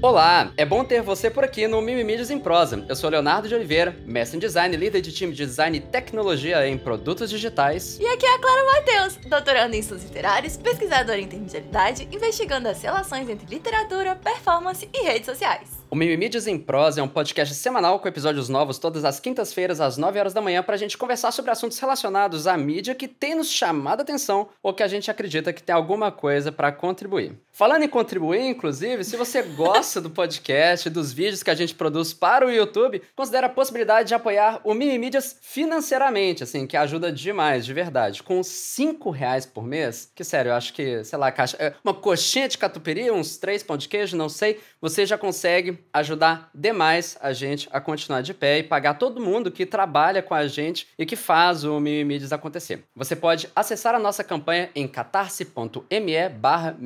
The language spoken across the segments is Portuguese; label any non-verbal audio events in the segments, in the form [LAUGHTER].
Olá, é bom ter você por aqui no Mimimídias em Prosa. Eu sou Leonardo de Oliveira, mestre em design, líder de time de design e tecnologia em produtos digitais. E aqui é a Clara Mateus, doutorando em estudos literários, pesquisadora em intermedialidade, investigando as relações entre literatura, performance e redes sociais. O Mimimídias em Prosa é um podcast semanal com episódios novos todas as quintas-feiras às 9 horas da manhã para a gente conversar sobre assuntos relacionados à mídia que tem nos chamado a atenção ou que a gente acredita que tem alguma coisa para contribuir. Falando em contribuir, inclusive, se você [LAUGHS] gosta do podcast, dos vídeos que a gente produz para o YouTube, considere a possibilidade de apoiar o Mimimídias financeiramente, assim, que ajuda demais, de verdade. Com 5 reais por mês, que sério, eu acho que, sei lá, caixa, é, uma coxinha de catupiry, uns três pão de queijo, não sei, você já consegue ajudar demais a gente a continuar de pé e pagar todo mundo que trabalha com a gente e que faz o Mimimídias acontecer. Você pode acessar a nossa campanha em catarse.me barra.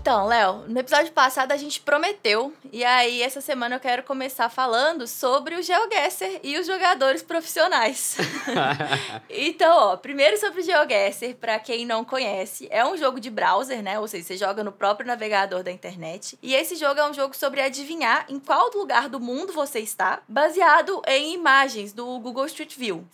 Então, Léo, no episódio passado a gente prometeu, e aí essa semana eu quero começar falando sobre o GeoGuessr e os jogadores profissionais. [LAUGHS] então, ó, primeiro sobre o GeoGuessr, para quem não conhece, é um jogo de browser, né? Ou seja, você joga no próprio navegador da internet. E esse jogo é um jogo sobre adivinhar em qual lugar do mundo você está, baseado em imagens do Google Street View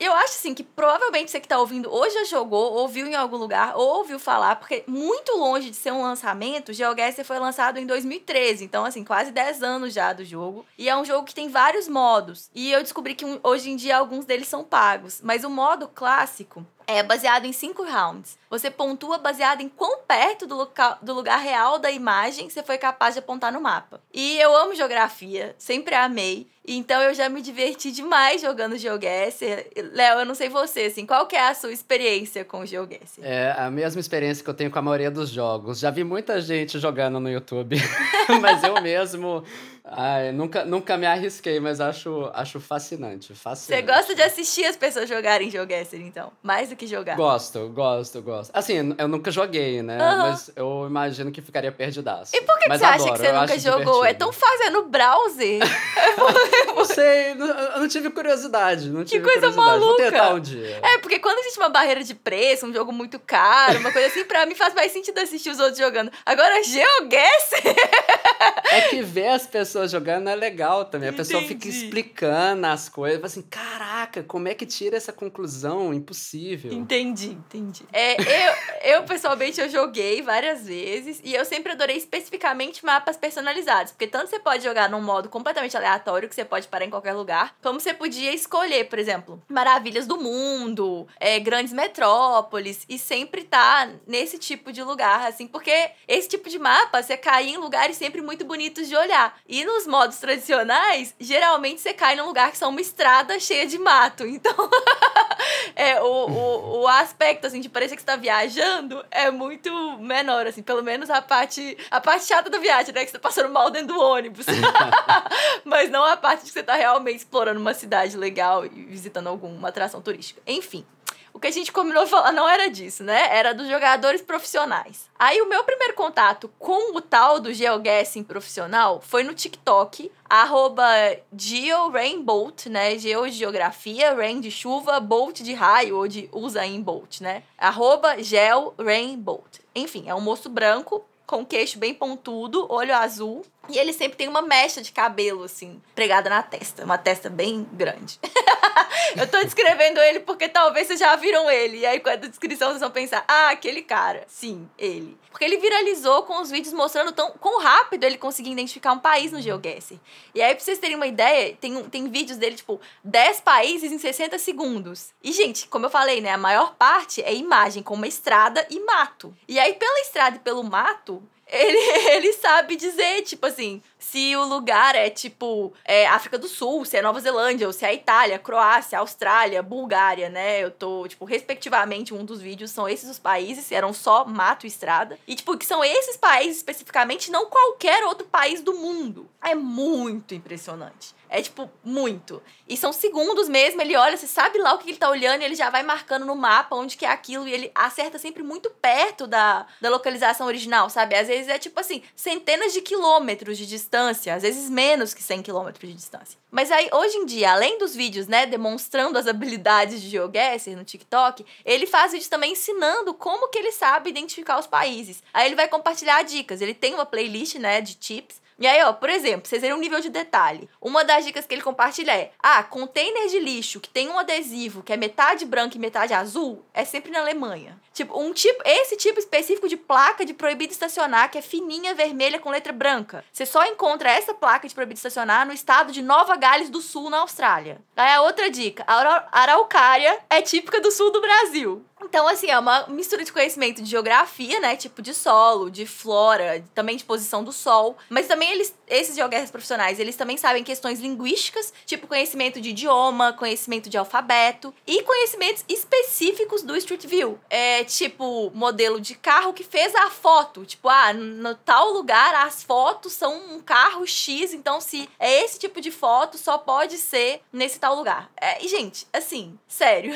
eu acho assim que provavelmente você que tá ouvindo ou já jogou, ouviu em algum lugar, ou ouviu falar, porque muito longe de ser um lançamento, GeoGuessr foi lançado em 2013, então assim, quase 10 anos já do jogo. E é um jogo que tem vários modos. E eu descobri que hoje em dia alguns deles são pagos, mas o modo clássico é baseado em cinco rounds. Você pontua baseado em quão perto do, local, do lugar real da imagem você foi capaz de apontar no mapa. E eu amo geografia, sempre amei. Então eu já me diverti demais jogando GeoGuessr. Léo, eu não sei você, assim, qual que é a sua experiência com o GeoGuessr? É a mesma experiência que eu tenho com a maioria dos jogos. Já vi muita gente jogando no YouTube, [LAUGHS] mas eu mesmo Ai, nunca, nunca me arrisquei, mas acho, acho fascinante, fascinante. Você gosta de assistir as pessoas jogarem GeoGuessr, então? Mais do que jogar? Gosto, gosto, gosto. Assim, eu nunca joguei, né? Uhum. Mas eu imagino que ficaria perdidaço. E por que, que você adoro, acha que você nunca jogou? Divertido. É tão fácil, é no browser. [LAUGHS] não sei, eu não tive curiosidade. Não tive que coisa curiosidade. maluca. Vou tentar um dia. É, porque quando existe uma barreira de preço, um jogo muito caro, uma coisa assim, pra mim faz mais sentido assistir os outros jogando. Agora, GeoGuessr... é que ver as pessoas pessoa jogando é legal também. A pessoa fica explicando as coisas. Assim, caraca, como é que tira essa conclusão? Impossível. Entendi, entendi. É, eu, eu, pessoalmente, eu joguei várias vezes e eu sempre adorei especificamente mapas personalizados. Porque tanto você pode jogar num modo completamente aleatório, que você pode parar em qualquer lugar, como você podia escolher, por exemplo, maravilhas do mundo, é, grandes metrópoles, e sempre tá nesse tipo de lugar, assim, porque esse tipo de mapa você cai em lugares sempre muito bonitos de olhar. E nos modos tradicionais, geralmente você cai num lugar que são uma estrada cheia de mato. [LAUGHS] Então, é, o, o, o aspecto, assim, de parecer que você tá viajando é muito menor, assim. Pelo menos a parte, a parte chata da viagem, né? Que você tá passando mal dentro do ônibus. [LAUGHS] Mas não a parte de que você tá realmente explorando uma cidade legal e visitando alguma atração turística. Enfim. O que a gente combinou falar não era disso, né? Era dos jogadores profissionais. Aí o meu primeiro contato com o tal do geoguessing profissional foi no TikTok, arroba GeoRainBolt, né? Geo de geografia, rain de chuva, bolt de raio, ou de usa em bolt, né? Arroba GeoRainBolt. Enfim, é um moço branco com queixo bem pontudo, olho azul. E ele sempre tem uma mecha de cabelo, assim, pregada na testa. Uma testa bem grande. [LAUGHS] eu tô descrevendo ele porque talvez vocês já viram ele. E aí, com a descrição, vocês vão pensar: ah, aquele cara. Sim, ele. Porque ele viralizou com os vídeos mostrando tão, quão rápido ele conseguia identificar um país no GeoGuessr. E aí, pra vocês terem uma ideia, tem, tem vídeos dele, tipo, 10 países em 60 segundos. E, gente, como eu falei, né? A maior parte é imagem com uma estrada e mato. E aí, pela estrada e pelo mato, ele, [LAUGHS] ele sabe dizer, tipo assim, se o lugar é tipo é África do Sul, se é Nova Zelândia, ou se é Itália, Croácia, Austrália, Bulgária, né? Eu tô, tipo, respectivamente, um dos vídeos são esses os países, eram só mato e estrada. E, tipo, que são esses países especificamente, não qualquer outro país do mundo. É muito impressionante. É, tipo, muito. E são segundos mesmo, ele olha, você sabe lá o que ele tá olhando e ele já vai marcando no mapa onde que é aquilo e ele acerta sempre muito perto da, da localização original, sabe? Às vezes é tipo assim, centenas de quilômetros de distância, às vezes menos que 100 quilômetros de distância. Mas aí, hoje em dia, além dos vídeos, né, demonstrando as [LAUGHS] habilidades de GeoGuessr no TikTok, ele faz vídeos também ensinando como que ele sabe identificar os países. Aí ele vai compartilhar dicas. Ele tem uma playlist, né, de tips e aí, ó, por exemplo, vocês verem um nível de detalhe. Uma das dicas que ele compartilha é: ah, container de lixo que tem um adesivo que é metade branco e metade azul é sempre na Alemanha. Tipo, um tipo, esse tipo específico de placa de proibido estacionar, que é fininha vermelha com letra branca. Você só encontra essa placa de proibido estacionar no estado de Nova Gales do Sul, na Austrália. Aí a outra dica: a araucária é típica do sul do Brasil. Então, assim, é uma mistura de conhecimento de geografia, né? Tipo de solo, de flora, também de posição do sol. Mas também eles, esses geógrafos profissionais, eles também sabem questões linguísticas, tipo conhecimento de idioma, conhecimento de alfabeto e conhecimentos específicos do Street View. É tipo modelo de carro que fez a foto. Tipo, ah, no tal lugar as fotos são um carro X, então se é esse tipo de foto, só pode ser nesse tal lugar. É, e, gente, assim, sério.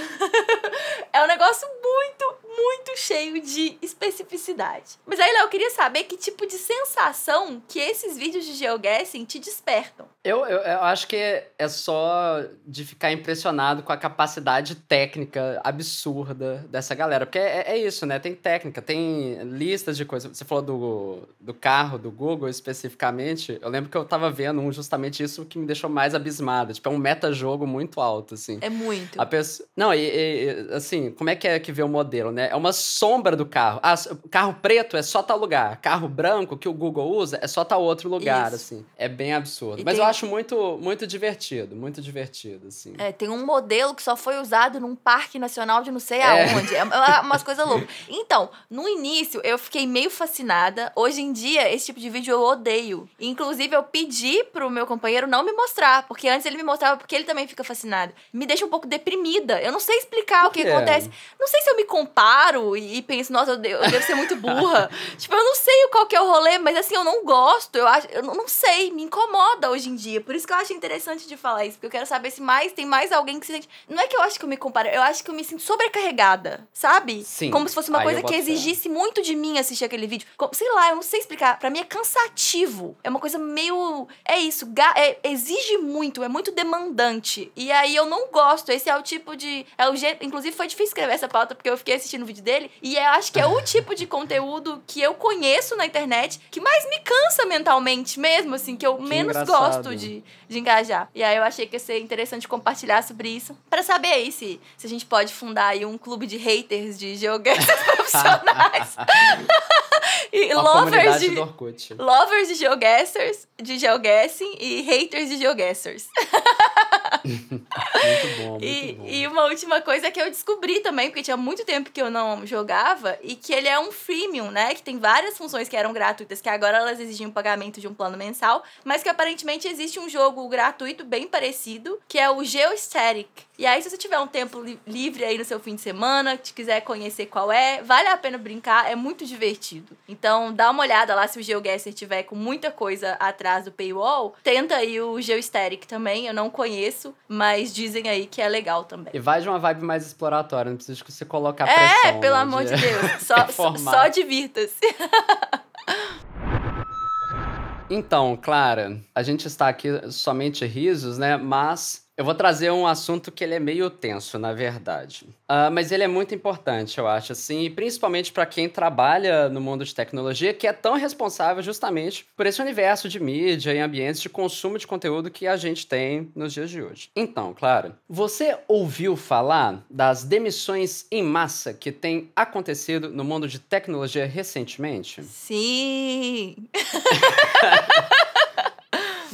[LAUGHS] é um negócio muito, muito cheio de especificidade. Mas aí, Léo, eu queria saber que tipo de sensação que esses vídeos de geoguessing te despertam. Eu, eu, eu, acho que é só de ficar impressionado com a capacidade técnica absurda dessa galera. Porque é, é isso, né? Tem técnica, tem listas de coisas. Você falou do, do carro, do Google especificamente. Eu lembro que eu tava vendo um justamente isso que me deixou mais abismado. Tipo, é um meta-jogo muito alto, assim. É muito. A pessoa... Não, e, e, assim, como é que é que vê o modelo, né? É uma sombra do carro. Ah, carro preto é só tal lugar. Carro branco que o Google usa é só tal outro lugar, isso. assim. É bem absurdo. E Mas tem... eu acho muito, muito divertido, muito divertido, assim. É, tem um modelo que só foi usado num parque nacional de não sei é. aonde. É, é umas coisas loucas. Então, no início eu fiquei meio fascinada. Hoje em dia, esse tipo de vídeo eu odeio. Inclusive, eu pedi pro meu companheiro não me mostrar, porque antes ele me mostrava porque ele também fica fascinado. Me deixa um pouco deprimida. Eu não sei explicar o que acontece. Não sei se eu me comparo e, penso, nossa, eu devo, eu devo ser muito burra. [LAUGHS] tipo, eu não sei qual que é o rolê, mas assim, eu não gosto. Eu, acho, eu não sei, me incomoda hoje em dia. Por isso que eu acho interessante de falar isso, porque eu quero saber se mais tem mais alguém que se sente. Não é que eu acho que eu me comparo, eu acho que eu me sinto sobrecarregada, sabe? Sim. Como se fosse uma Aí coisa que exigisse muito de mim assistir aquele vídeo. Como, sei lá, eu não sei explicar. Pra mim é cansativo. É uma coisa meio. É isso, é, exige muito, é muito demandante. E aí eu não gosto. Esse é o tipo de. É o jeito. Inclusive foi difícil escrever essa pauta, porque eu fiquei assistindo o vídeo dele. E eu acho que é o [LAUGHS] tipo de conteúdo que eu conheço na internet que mais me cansa mentalmente mesmo, assim, que eu que menos engraçado. gosto de, de engajar. E aí eu achei que ia ser interessante compartilhar sobre isso. para saber aí se, se a gente pode fundar aí um clube de haters de geoguessers [LAUGHS] profissionais. [LAUGHS] e Uma lovers de, lovers de geoguessers, de geoguessing e haters de geoguessers. Muito bom, muito e, bom. E uma última coisa que eu descobri também, porque tinha muito tempo que eu não jogava, e que ele é um freemium, né? Que tem várias funções que eram gratuitas, que agora elas exigiam pagamento de um plano mensal, mas que aparentemente existe um jogo gratuito bem parecido, que é o Geostatic. E aí, se você tiver um tempo li livre aí no seu fim de semana, te quiser conhecer qual é, vale a pena brincar, é muito divertido. Então, dá uma olhada lá se o GeoGuessr tiver com muita coisa atrás do paywall. Tenta aí o Geostatic também, eu não conheço, mas dizem aí que é legal também. E vai de uma vibe mais exploratória, não precisa que você coloque a é, pressão. É, pelo né, amor de, de Deus. [LAUGHS] Só, só, só divirta-se. [LAUGHS] Então, Clara, a gente está aqui somente risos, né? Mas eu vou trazer um assunto que ele é meio tenso, na verdade. Uh, mas ele é muito importante, eu acho, assim, principalmente para quem trabalha no mundo de tecnologia, que é tão responsável justamente por esse universo de mídia e ambientes de consumo de conteúdo que a gente tem nos dias de hoje. Então, claro, você ouviu falar das demissões em massa que têm acontecido no mundo de tecnologia recentemente? Sim! [LAUGHS]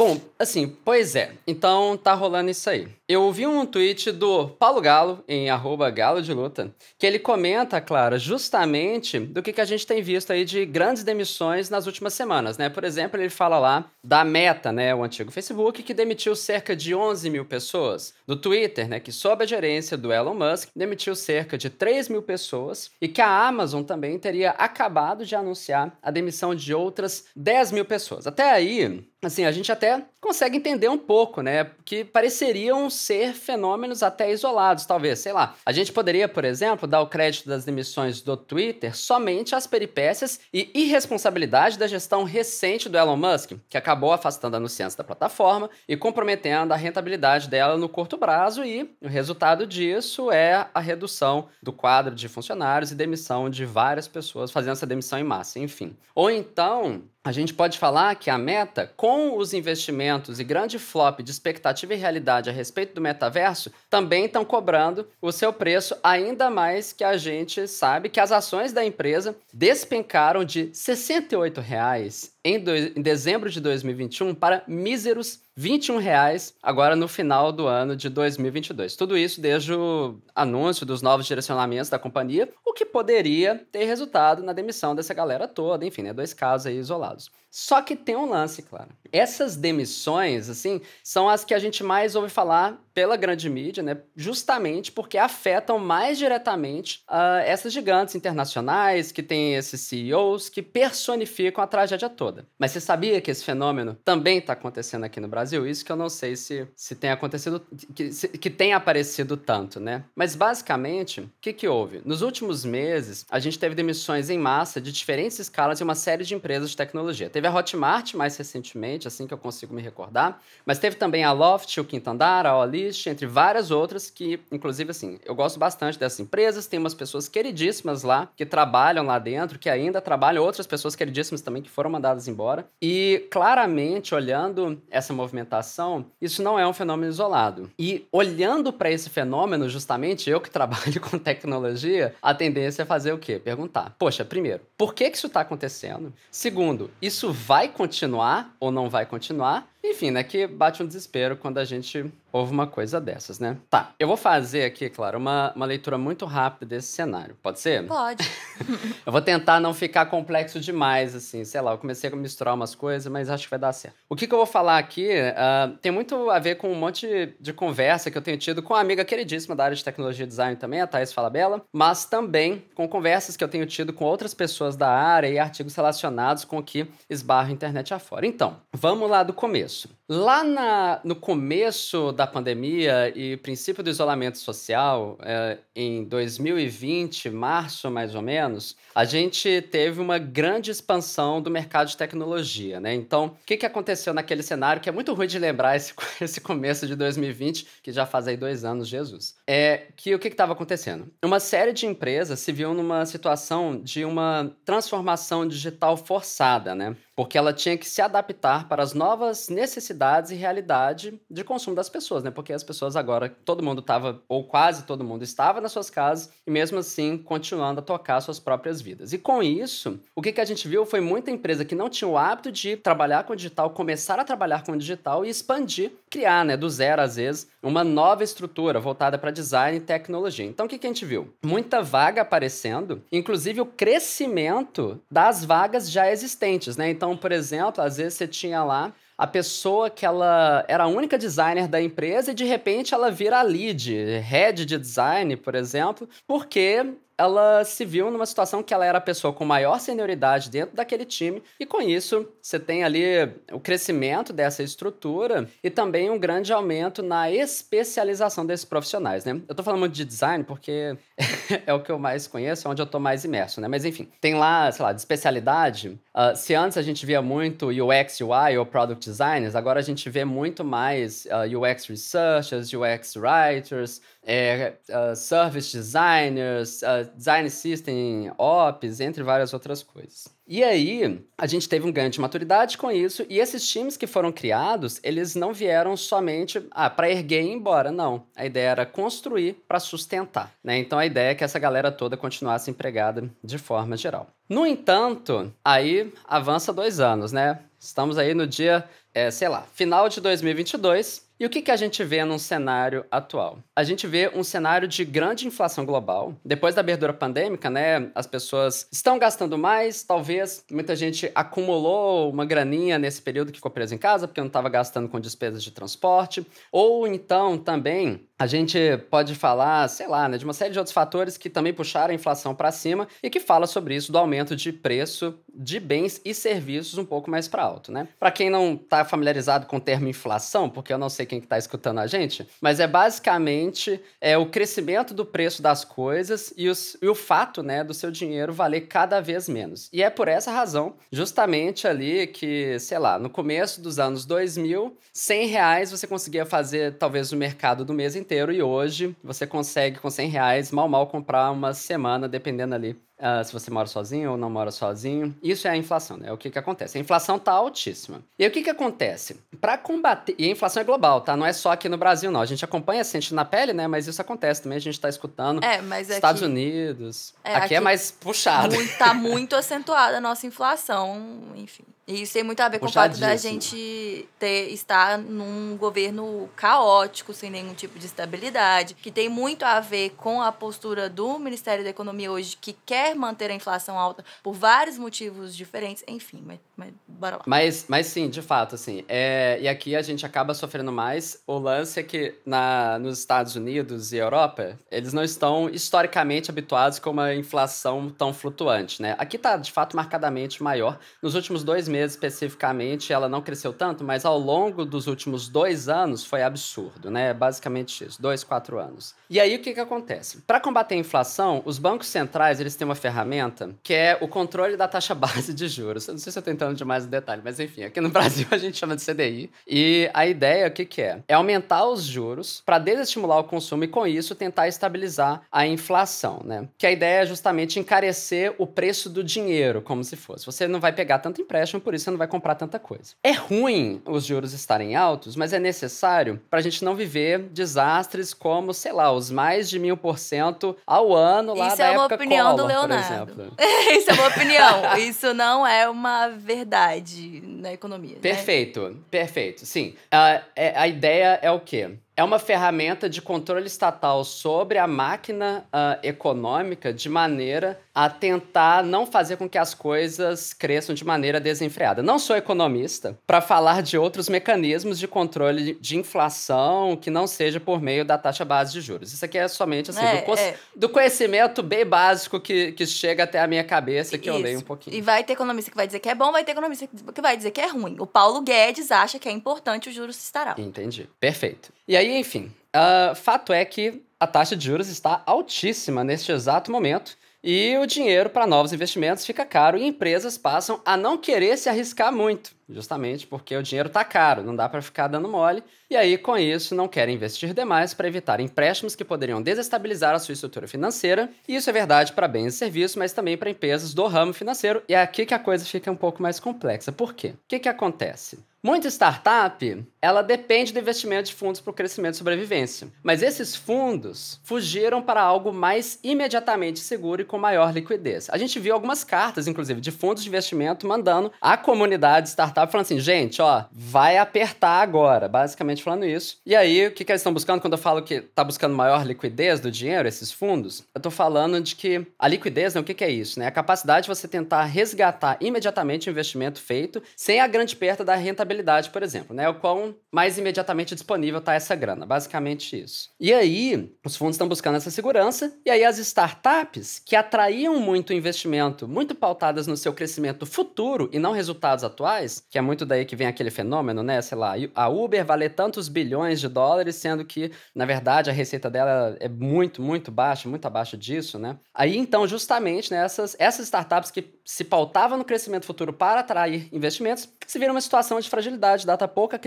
Bom, assim, pois é. Então tá rolando isso aí. Eu ouvi um tweet do Paulo Galo, em arroba Galo de Luta, que ele comenta, claro, justamente do que, que a gente tem visto aí de grandes demissões nas últimas semanas, né? Por exemplo, ele fala lá da Meta, né, o antigo Facebook, que demitiu cerca de 11 mil pessoas. Do Twitter, né, que sob a gerência do Elon Musk, demitiu cerca de 3 mil pessoas. E que a Amazon também teria acabado de anunciar a demissão de outras 10 mil pessoas. Até aí, assim, a gente até consegue entender um pouco, né? Que pareceriam ser fenômenos até isolados, talvez, sei lá. A gente poderia, por exemplo, dar o crédito das demissões do Twitter somente às peripécias e irresponsabilidade da gestão recente do Elon Musk, que acabou afastando anunciantes da plataforma e comprometendo a rentabilidade dela no curto prazo e o resultado disso é a redução do quadro de funcionários e demissão de várias pessoas, fazendo essa demissão em massa, enfim. Ou então, a gente pode falar que a Meta, com os investimentos e grande flop de expectativa e realidade a respeito do metaverso, também estão cobrando o seu preço, ainda mais que a gente sabe que as ações da empresa despencaram de 68 reais em, do, em dezembro de 2021 para míseros 21 reais agora no final do ano de 2022. Tudo isso desde o anúncio dos novos direcionamentos da companhia, o que poderia ter resultado na demissão dessa galera toda. Enfim, né, dois casos aí isolados. Só que tem um lance, claro. Essas demissões, assim, são as que a gente mais ouve falar pela grande mídia, né? Justamente porque afetam mais diretamente uh, essas gigantes internacionais que têm esses CEOs que personificam a tragédia toda. Mas você sabia que esse fenômeno também está acontecendo aqui no Brasil? Isso que eu não sei se, se tem acontecido, que, se, que tem aparecido tanto, né? Mas basicamente, o que, que houve? Nos últimos meses, a gente teve demissões em massa de diferentes escalas em uma série de empresas de tecnologia. Teve a Hotmart mais recentemente, assim que eu consigo me recordar, mas teve também a Loft, o Quinto Andar, a Oli entre várias outras que, inclusive, assim, eu gosto bastante dessas empresas. Tem umas pessoas queridíssimas lá que trabalham lá dentro, que ainda trabalham, outras pessoas queridíssimas também que foram mandadas embora. E claramente, olhando essa movimentação, isso não é um fenômeno isolado. E olhando para esse fenômeno, justamente eu que trabalho [LAUGHS] com tecnologia, a tendência é fazer o quê? Perguntar. Poxa, primeiro, por que, que isso está acontecendo? Segundo, isso vai continuar ou não vai continuar? Enfim, né? Que bate um desespero quando a gente ouve uma coisa dessas, né? Tá, eu vou fazer aqui, claro, uma, uma leitura muito rápida desse cenário. Pode ser? Pode. [LAUGHS] eu vou tentar não ficar complexo demais, assim. Sei lá, eu comecei a misturar umas coisas, mas acho que vai dar certo. O que, que eu vou falar aqui uh, tem muito a ver com um monte de conversa que eu tenho tido com uma amiga queridíssima da área de tecnologia e design também, a Thais Falabella, mas também com conversas que eu tenho tido com outras pessoas da área e artigos relacionados com o que esbarra a internet afora. Então, vamos lá do começo isso. Lá na, no começo da pandemia e princípio do isolamento social, é, em 2020, março mais ou menos, a gente teve uma grande expansão do mercado de tecnologia, né? Então, o que, que aconteceu naquele cenário, que é muito ruim de lembrar esse, [LAUGHS] esse começo de 2020, que já faz aí dois anos, Jesus. É que o que estava acontecendo? Uma série de empresas se viu numa situação de uma transformação digital forçada, né? Porque ela tinha que se adaptar para as novas necessidades e realidade de consumo das pessoas, né? Porque as pessoas agora, todo mundo estava, ou quase todo mundo estava nas suas casas, e mesmo assim continuando a tocar suas próprias vidas. E com isso, o que, que a gente viu foi muita empresa que não tinha o hábito de trabalhar com digital, começar a trabalhar com digital e expandir, criar, né, do zero às vezes, uma nova estrutura voltada para design e tecnologia. Então o que, que a gente viu? Muita vaga aparecendo, inclusive o crescimento das vagas já existentes, né? Então, então, por exemplo, às vezes você tinha lá a pessoa que ela era a única designer da empresa e de repente ela vira lead, head de design, por exemplo, porque ela se viu numa situação que ela era a pessoa com maior senioridade dentro daquele time, e com isso você tem ali o crescimento dessa estrutura e também um grande aumento na especialização desses profissionais, né? Eu tô falando muito de design porque [LAUGHS] é o que eu mais conheço, é onde eu tô mais imerso, né? Mas enfim, tem lá, sei lá, de especialidade. Uh, se antes a gente via muito UX, UI ou Product Designers, agora a gente vê muito mais uh, ah, UX Researchers, UX Writers, é, uh, Service Designers, Design System Ops, entre várias outras coisas. E aí, a gente teve um ganho de maturidade com isso, e esses times que foram criados, eles não vieram somente ah, para erguer e ir embora, não. A ideia era construir para sustentar, né? Então a ideia é que essa galera toda continuasse empregada de forma geral. No entanto, aí avança dois anos, né? Estamos aí no dia, é, sei lá, final de 2022, e o que, que a gente vê num cenário atual? A gente vê um cenário de grande inflação global. Depois da abertura pandêmica, né, as pessoas estão gastando mais, talvez muita gente acumulou uma graninha nesse período que ficou preso em casa porque não estava gastando com despesas de transporte, ou então também a gente pode falar, sei lá, né, de uma série de outros fatores que também puxaram a inflação para cima e que fala sobre isso do aumento de preço de bens e serviços um pouco mais para alto, né? Para quem não está familiarizado com o termo inflação, porque eu não sei quem está escutando a gente, mas é basicamente é o crescimento do preço das coisas e, os, e o fato, né, do seu dinheiro valer cada vez menos. E é por essa razão, justamente ali que, sei lá, no começo dos anos 2000, 100 reais você conseguia fazer talvez o mercado do mês inteiro e hoje você consegue com 100 reais mal mal comprar uma semana, dependendo ali Uh, se você mora sozinho ou não mora sozinho. Isso é a inflação, né? É o que, que acontece. A inflação tá altíssima. E aí, o que, que acontece? Para combater. E a inflação é global, tá? Não é só aqui no Brasil, não. A gente acompanha, sente na pele, né? Mas isso acontece também. A gente tá escutando. É, mas Estados aqui... Unidos. É, aqui, é aqui, é mais puxado. Muito, tá [LAUGHS] muito acentuada a nossa inflação, enfim. E isso tem muito a ver com o fato da gente ter, estar num governo caótico, sem nenhum tipo de estabilidade, que tem muito a ver com a postura do Ministério da Economia hoje, que quer manter a inflação alta por vários motivos diferentes, enfim, mas, mas bora lá. Mas, mas sim, de fato, assim, é, e aqui a gente acaba sofrendo mais. O lance é que na, nos Estados Unidos e Europa, eles não estão historicamente habituados com uma inflação tão flutuante, né? Aqui tá, de fato, marcadamente maior. Nos últimos dois meses especificamente, ela não cresceu tanto, mas ao longo dos últimos dois anos foi absurdo, né? Basicamente isso, dois, quatro anos. E aí o que, que acontece? Para combater a inflação, os bancos centrais eles têm uma ferramenta que é o controle da taxa base de juros. Eu não sei se eu estou entrando demais no detalhe, mas enfim, aqui no [LAUGHS] Brasil a gente chama de CDI. E a ideia, o que, que é? É aumentar os juros para desestimular o consumo e com isso tentar estabilizar a inflação, né? Que a ideia é justamente encarecer o preço do dinheiro, como se fosse. Você não vai pegar tanto empréstimo por isso você não vai comprar tanta coisa. É ruim os juros estarem altos, mas é necessário para a gente não viver desastres como, sei lá, os mais de mil por cento ao ano lá isso da é época uma opinião Collor, do Leonardo. por exemplo. [LAUGHS] isso é uma opinião. Isso não é uma verdade na economia. Perfeito, né? perfeito. Sim. A, é, a ideia é o quê? É uma ferramenta de controle estatal sobre a máquina uh, econômica de maneira a tentar não fazer com que as coisas cresçam de maneira desenfreada. Não sou economista para falar de outros mecanismos de controle de inflação que não seja por meio da taxa base de juros. Isso aqui é somente assim, é, do, é. do, conhecimento bem básico que, que chega até a minha cabeça, que Isso. eu leio um pouquinho. E vai ter economista que vai dizer que é bom, vai ter economista que vai dizer que é ruim. O Paulo Guedes acha que é importante o juros estar alto. Entendi. Perfeito. E aí, enfim, uh, fato é que a taxa de juros está altíssima neste exato momento e o dinheiro para novos investimentos fica caro e empresas passam a não querer se arriscar muito, justamente porque o dinheiro está caro, não dá para ficar dando mole. E aí, com isso, não querem investir demais para evitar empréstimos que poderiam desestabilizar a sua estrutura financeira. E isso é verdade para bens e serviços, mas também para empresas do ramo financeiro. E é aqui que a coisa fica um pouco mais complexa. Por quê? O que, que acontece? Muita startup, ela depende do investimento de fundos para o crescimento e sobrevivência. Mas esses fundos fugiram para algo mais imediatamente seguro e com maior liquidez. A gente viu algumas cartas, inclusive, de fundos de investimento mandando a comunidade startup falando assim, gente, ó, vai apertar agora. Basicamente falando isso. E aí, o que, que eles estão buscando quando eu falo que está buscando maior liquidez do dinheiro, esses fundos? Eu estou falando de que a liquidez, né, o que, que é isso? Né? A capacidade de você tentar resgatar imediatamente o investimento feito sem a grande perda da rentabilidade rentabilidade, por exemplo, né? O quão mais imediatamente disponível está essa grana, basicamente isso. E aí, os fundos estão buscando essa segurança, e aí as startups que atraíam muito investimento, muito pautadas no seu crescimento futuro e não resultados atuais, que é muito daí que vem aquele fenômeno, né? Sei lá, a Uber vale tantos bilhões de dólares, sendo que, na verdade, a receita dela é muito, muito baixa, muito abaixo disso, né? Aí, então, justamente, né, essas, essas startups que se pautavam no crescimento futuro para atrair investimentos, se viram uma situação de fragilidade, data pouca,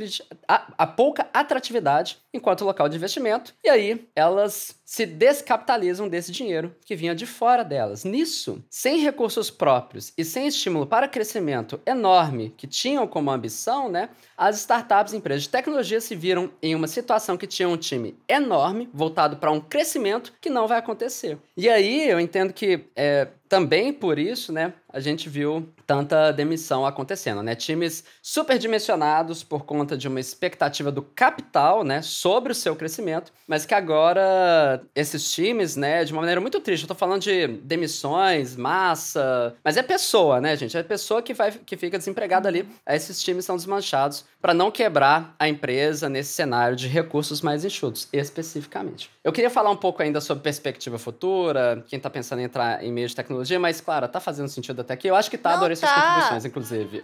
a, a pouca atratividade enquanto local de investimento, e aí elas se descapitalizam desse dinheiro que vinha de fora delas. Nisso, sem recursos próprios e sem estímulo para crescimento enorme que tinham como ambição, né, as startups e empresas de tecnologia se viram em uma situação que tinha um time enorme voltado para um crescimento que não vai acontecer. E aí eu entendo que é, também por isso, né, a gente viu tanta demissão acontecendo, né? Times superdimensionados por conta de uma expectativa do capital, né, sobre o seu crescimento, mas que agora esses times, né, de uma maneira muito triste, eu tô falando de demissões, massa, mas é pessoa, né, gente? É pessoa que vai que fica desempregada ali. Esses times são desmanchados para não quebrar a empresa nesse cenário de recursos mais enxutos, especificamente. Eu queria falar um pouco ainda sobre perspectiva futura, quem tá pensando em entrar em meio de tecnologia, mas claro, tá fazendo sentido até aqui. Eu acho que tá, não, adorei tá. suas contribuições, inclusive.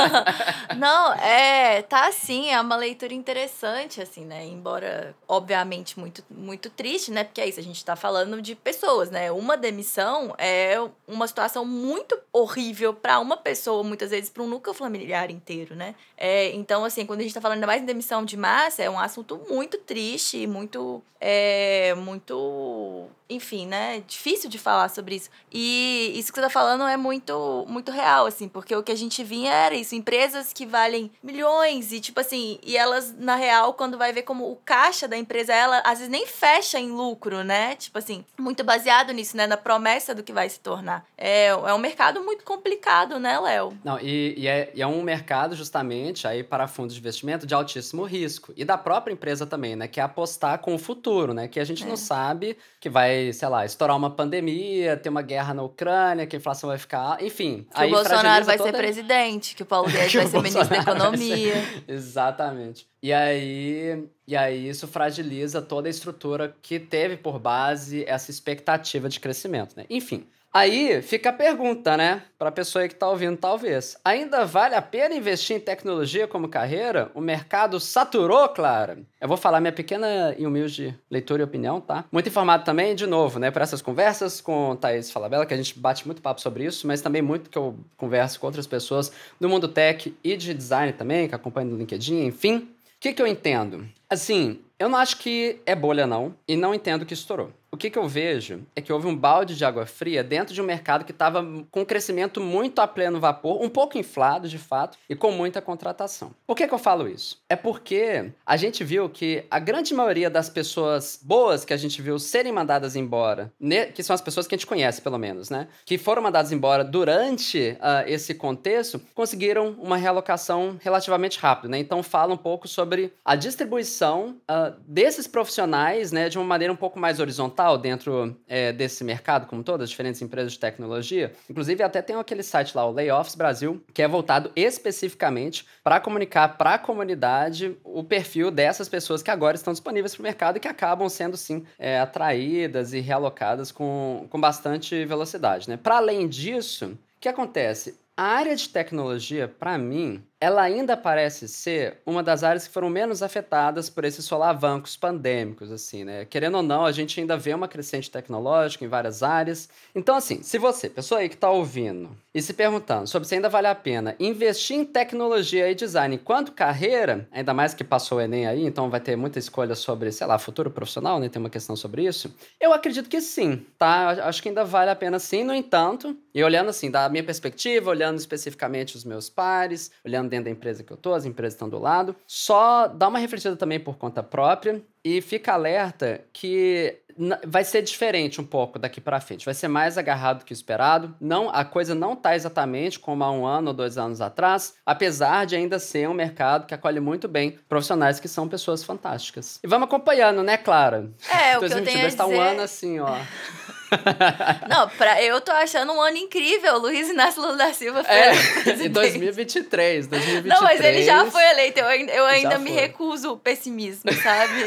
[LAUGHS] não, é, tá sim, é uma leitura interessante, assim, né? Embora, obviamente, muito, muito triste, né? Porque é isso, a gente tá falando de pessoas, né? Uma demissão é uma situação muito horrível para uma pessoa, muitas vezes para um núcleo familiar inteiro, né? É, então, assim, quando a gente tá falando ainda mais em demissão de massa, é um assunto muito triste, muito. É, muito enfim, né? Difícil de falar sobre isso. E isso que você tá falando é muito, muito real, assim, porque o que a gente vinha era isso, empresas que valem milhões e, tipo assim, e elas, na real, quando vai ver como o caixa da empresa, ela às vezes nem fecha em lucro, né? Tipo assim, muito baseado nisso, né? Na promessa do que vai se tornar. É, é um mercado muito complicado, né, Léo? Não, e, e, é, e é um mercado, justamente, aí para fundos de investimento de altíssimo risco. E da própria empresa também, né? Que é apostar com o futuro, né? Que a gente é. não sabe que vai sei lá, estourar uma pandemia, ter uma guerra na Ucrânia, que a inflação vai ficar. Enfim. Que o Bolsonaro vai toda... ser presidente, que o Paulo [LAUGHS] Guedes vai ser ministro da Economia. Ser... [LAUGHS] Exatamente. E aí, e aí isso fragiliza toda a estrutura que teve por base essa expectativa de crescimento, né? Enfim. Aí fica a pergunta, né? Para a pessoa que está ouvindo, talvez. Ainda vale a pena investir em tecnologia como carreira? O mercado saturou, Clara? Eu vou falar minha pequena e humilde leitura e opinião, tá? Muito informado também, de novo, né? Por essas conversas com Thaís Falabella, que a gente bate muito papo sobre isso, mas também muito que eu converso com outras pessoas do mundo tech e de design também, que acompanham no LinkedIn, enfim. O que, que eu entendo? Assim, eu não acho que é bolha, não, e não entendo que estourou o que, que eu vejo é que houve um balde de água fria dentro de um mercado que estava com um crescimento muito a pleno vapor, um pouco inflado de fato, e com muita contratação. Por que, que eu falo isso? É porque a gente viu que a grande maioria das pessoas boas que a gente viu serem mandadas embora, que são as pessoas que a gente conhece pelo menos, né? Que foram mandadas embora durante uh, esse contexto, conseguiram uma realocação relativamente rápida, né? Então fala um pouco sobre a distribuição uh, desses profissionais, né, de uma maneira um pouco mais horizontal dentro é, desse mercado, como todas as diferentes empresas de tecnologia. Inclusive, até tem aquele site lá, o Layoffs Brasil, que é voltado especificamente para comunicar para a comunidade o perfil dessas pessoas que agora estão disponíveis para o mercado e que acabam sendo, sim, é, atraídas e realocadas com, com bastante velocidade. Né? Para além disso, o que acontece? A área de tecnologia, para mim, ela ainda parece ser uma das áreas que foram menos afetadas por esses solavancos pandêmicos, assim, né? Querendo ou não, a gente ainda vê uma crescente tecnológica em várias áreas. Então, assim, se você, pessoa aí que está ouvindo e se perguntando sobre se ainda vale a pena investir em tecnologia e design enquanto carreira, ainda mais que passou o Enem aí, então vai ter muita escolha sobre, sei lá, futuro profissional, né? Tem uma questão sobre isso. Eu acredito que sim, tá? Acho que ainda vale a pena sim, no entanto, e olhando assim, da minha perspectiva, olhando especificamente os meus pares, olhando dentro da empresa que eu tô, as empresas estão do lado. Só dá uma refletida também por conta própria e fica alerta que vai ser diferente um pouco daqui para frente. Vai ser mais agarrado que o esperado. Não, a coisa não tá exatamente como há um ano ou dois anos atrás, apesar de ainda ser um mercado que acolhe muito bem profissionais que são pessoas fantásticas. E vamos acompanhando, né, Clara? É, o [LAUGHS] 2022 que eu tenho a tá um ano assim, ó. [LAUGHS] [LAUGHS] Não, pra, eu tô achando um ano incrível. Luiz Inácio Lula da Silva foi é, [LAUGHS] em 2023, 2023. Não, mas ele já foi eleito. Eu, eu ainda me recuso o pessimismo, sabe?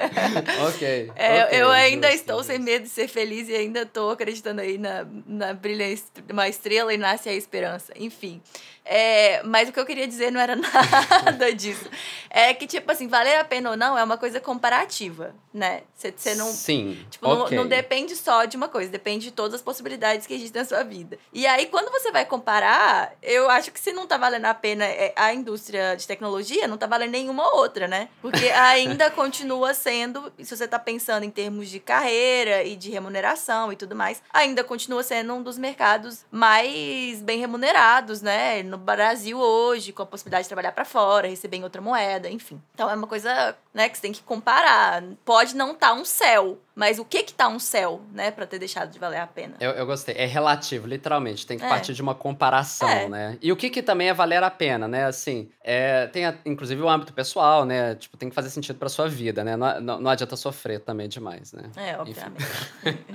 [LAUGHS] ok. É, okay, eu ainda justo, estou justo. sem medo de ser feliz e ainda tô acreditando aí na, na brilha uma estrela e nasce a esperança. Enfim. É, mas o que eu queria dizer não era [LAUGHS] nada disso. É que, tipo assim, valer a pena ou não é uma coisa comparativa, né? Você não. Sim. Tipo, okay. não, não, depende só de uma coisa, depende de todas as possibilidades que existem na sua vida. E aí, quando você vai comparar, eu acho que se não tá valendo a pena é, a indústria de tecnologia, não tá valendo nenhuma outra, né? Porque [LAUGHS] ainda continua sendo, se você tá pensando em termos de carreira e de remuneração e tudo mais, ainda continua sendo um dos mercados mais bem remunerados, né? No Brasil hoje, com a possibilidade de trabalhar para fora, receber em outra moeda, enfim. Então é uma coisa, né, que você tem que comparar. Pode não estar tá um céu, mas o que que tá um céu, né, para ter deixado de valer a pena? Eu, eu gostei. É relativo, literalmente. Tem que é. partir de uma comparação, é. né? E o que que também é valer a pena, né? Assim, é, tem a, inclusive o âmbito pessoal, né? Tipo, tem que fazer sentido para sua vida, né? Não, não, não, adianta sofrer também demais, né? É, obviamente. [LAUGHS]